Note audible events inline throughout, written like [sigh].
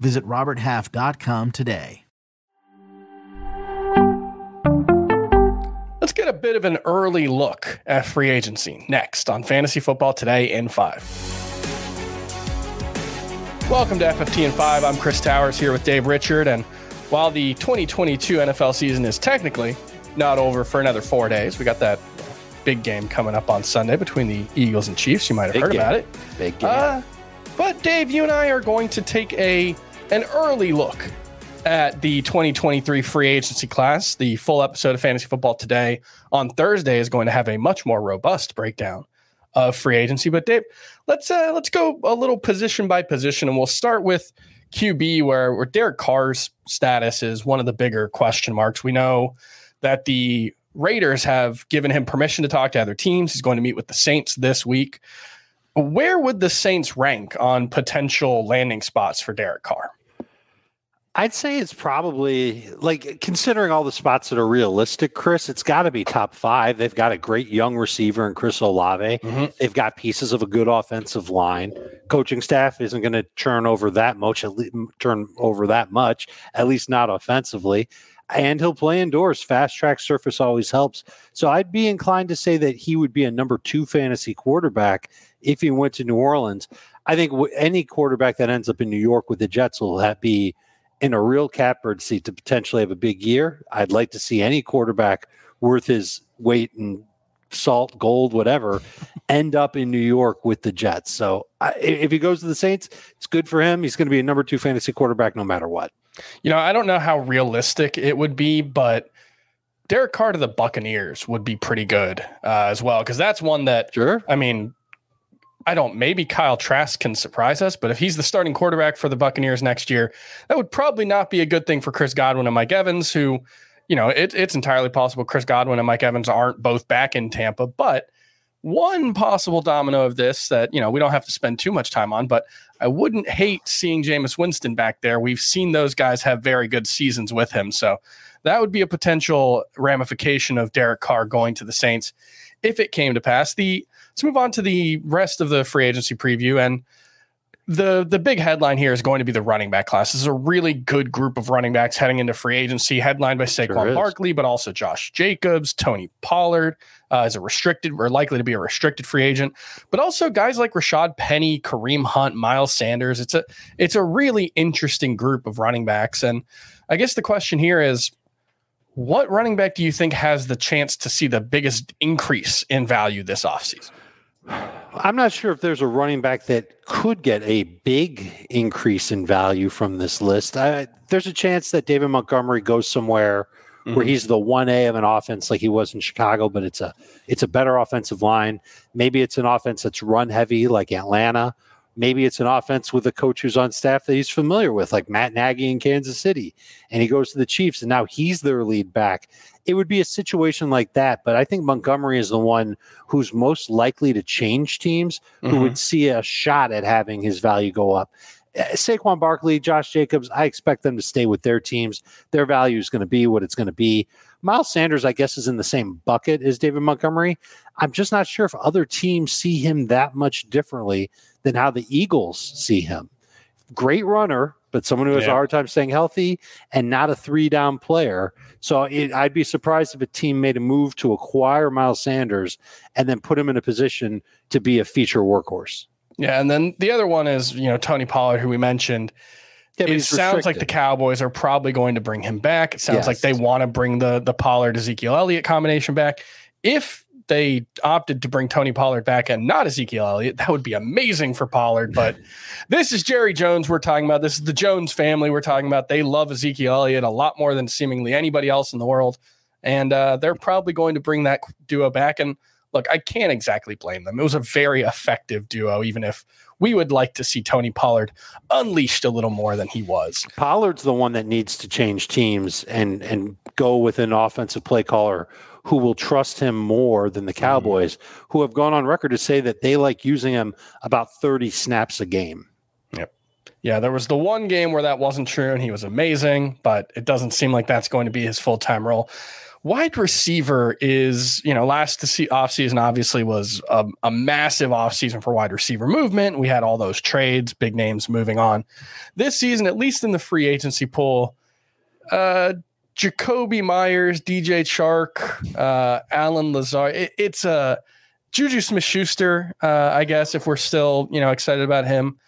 Visit RobertHalf.com today. Let's get a bit of an early look at free agency next on Fantasy Football Today in 5. Welcome to FFT in 5. I'm Chris Towers here with Dave Richard. And while the 2022 NFL season is technically not over for another four days, we got that big game coming up on Sunday between the Eagles and Chiefs. You might have Big heard game. about it. Big game. Uh, but Dave, you and I are going to take a an early look at the 2023 free agency class. The full episode of Fantasy Football today on Thursday is going to have a much more robust breakdown of free agency. But Dave, let's uh, let's go a little position by position, and we'll start with QB, where where Derek Carr's status is one of the bigger question marks. We know that the Raiders have given him permission to talk to other teams. He's going to meet with the Saints this week. Where would the Saints rank on potential landing spots for Derek Carr? I'd say it's probably like considering all the spots that are realistic, Chris, it's got to be top five. They've got a great young receiver in Chris Olave. Mhm. They've got pieces of a good offensive line. Coaching staff isn't going to turn over that much, at least turn over that much, at least not offensively. And he'll play indoors. Fast track surface always helps. So I'd be inclined to say that he would be a number two fantasy quarterback if he went to New Orleans. I think any quarterback that ends up in New York with the Jets will have, be in a real catbird seat to potentially have a big year. I'd like to see any quarterback worth his weight in salt, gold, whatever, end up in New York with the Jets. So I, if he goes to the Saints, it's good for him. He's going to be a number two fantasy quarterback no matter what. You know, I don't know how realistic it would be, but Derek Carr to the Buccaneers would be pretty good uh, as well, because that's one that Sure. I mean, I don't. Maybe Kyle Trask can surprise us, but if he's the starting quarterback for the Buccaneers next year, that would probably not be a good thing for Chris Godwin and Mike Evans, who, you know, it, it's entirely possible Chris Godwin and Mike Evans aren't both back in Tampa. But one possible domino of this that you know we don't have to spend too much time on, but I wouldn't hate seeing Jameis Winston back there. We've seen those guys have very good seasons with him, so that would be a potential ramification of Derek Carr going to the Saints if it came to pass. The let's move on to the rest of the free agency preview and the the big headline here is going to be the running back class. This is a really good group of running backs heading into free agency, headlined by Saquon is. Barkley, but also Josh Jacobs, Tony Pollard uh, is a restricted or likely to be a restricted free agent, but also guys like Rashaad Penny, Kareem Hunt, Miles Sanders. It's a it's a really interesting group of running backs, and I guess the question here is. What running back do you think has the chance to see the biggest increase in value this offseason? I'm not sure if there's a running back that could get a big increase in value from this list. I, there's a chance that David Montgomery goes somewhere where Mhm. he's the one A of an offense like he was in Chicago, but it's a it's a better offensive line. Maybe it's an offense that's run heavy like Atlanta. Maybe it's an offense with a coach who's on staff that he's familiar with, like Matt Nagy in Kansas City, and he goes to the Chiefs, and now he's their lead back. It would be a situation like that, but I think Montgomery is the one who's most likely to change teams, who Mhm. would see a shot at having his value go up. Uh, Saquon Barkley, Josh Jacobs, I expect them to stay with their teams. Their value is going to be what it's going to be. Miles Sanders, I guess, is in the same bucket as David Montgomery. I'm just not sure if other teams see him that much differently than how the Eagles see him. Great runner, but someone who has Yeah. a hard time staying healthy and not a three down player. So it, I'd be surprised if a team made a move to acquire Miles Sanders and then put him in a position to be a feature workhorse. Yeah, and then the other one is you know Tony Pollard, who we mentioned. Yeah, it sounds like the. Cowboys are probably going to bring him back. It sounds like they want to bring the the Pollard Ezekiel Elliott combination back. If they opted to bring Tony Pollard back and not Ezekiel Elliott, that would be amazing for Pollard. But [laughs] this is Jerry Jones we're talking about. This is the Jones family we're talking about. They love Ezekiel Elliott a lot more than seemingly anybody else in the world, and uh, they're probably going to bring that duo back. And look, I can't exactly blame them. It was a very effective duo, even if we would like to see Tony Pollard unleashed a little more than he was. Pollard's the one that needs to change teams and and go with an offensive play caller who will trust him more than the mm-hmm. Cowboys, mm-hmm. who have gone on record to say that they like using him about 30 snaps a game. Yeah, there was the one game where that wasn't true and he was amazing, but it doesn't seem like that's going to be his full time role wide receiver is, you know, last offseason obviously was a, a massive offseason for wide receiver movement. We had all those trades, big names moving on. This season, at least in the free agency pool, uh, Jakobi Meyers, DJ Chark, uh, Allen Lazard. It, it's a uh, Juju Smith Schuster, uh, I guess, if we're still, you know, excited about him.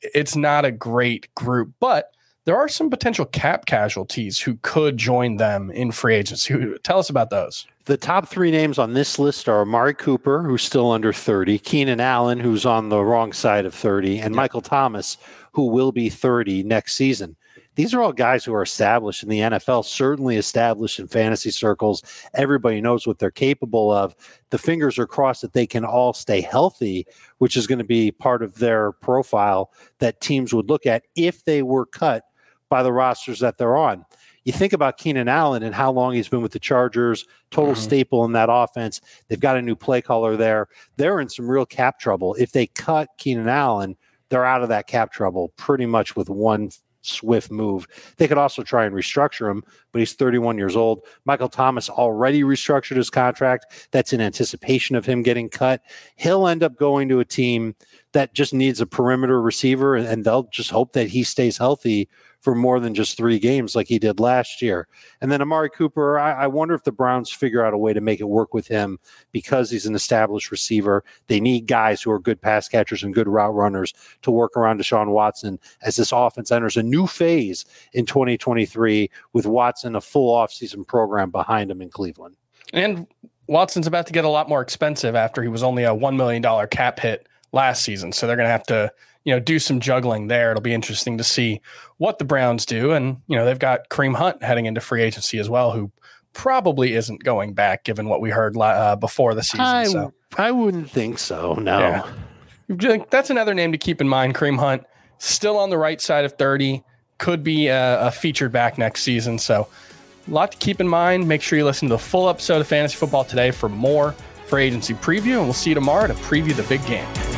It's not a great group, but there are some potential cap casualties who could join them in free agency. Tell us about those. The top three names on this list are Amari Cooper, who's still under 30, Keenan Allen, who's on the wrong side of 30, and Michael Thomas, who will be 30 next season. These are all guys who are established in the NFL, certainly established in fantasy circles. Everybody knows what they're capable of. The fingers are crossed that they can all stay healthy, which is going to be part of their profile that teams would look at if they were cut by the rosters that they're on. You think about Keenan Allen and how long he's been with the Chargers, total mm-hmm. staple in that offense. They've got a new play caller there. They're in some real cap trouble. If they cut Keenan Allen, they're out of that cap trouble pretty much with one swift move. They could also try and restructure him, but he's 31 years old. Michael Thomas already restructured his contract. That's in anticipation of him getting cut. He'll end up going to a team that just needs a perimeter receiver, and they'll just hope that he stays healthy for more than just three games like he did last year. And then Amari Cooper, I, I, wonder if the Browns figure out a way to make it work with him because he's an established receiver. They need guys who are good pass catchers and good route runners to work around Deshaun Watson as this offense enters a new phase in 2023 with Watson, a full offseason program behind him in Cleveland. And Watson's about to get a lot more expensive after he was only a $1 million cap hit last season. So they're going to have to you know, do some juggling there. It'll be interesting to see what the Browns do. And, you know, they've got Kareem Hunt heading into free agency as well, who probably isn't going back given what we heard uh, before the season. I, so I wouldn't think so. No. Yeah. That's another name to keep in mind. Kareem Hunt still on the right side of 30, could be a, a featured back next season. So a lot to keep in mind. Make sure you listen to the full episode of Fantasy Football today for more free agency preview. And we'll see you tomorrow to preview the big game.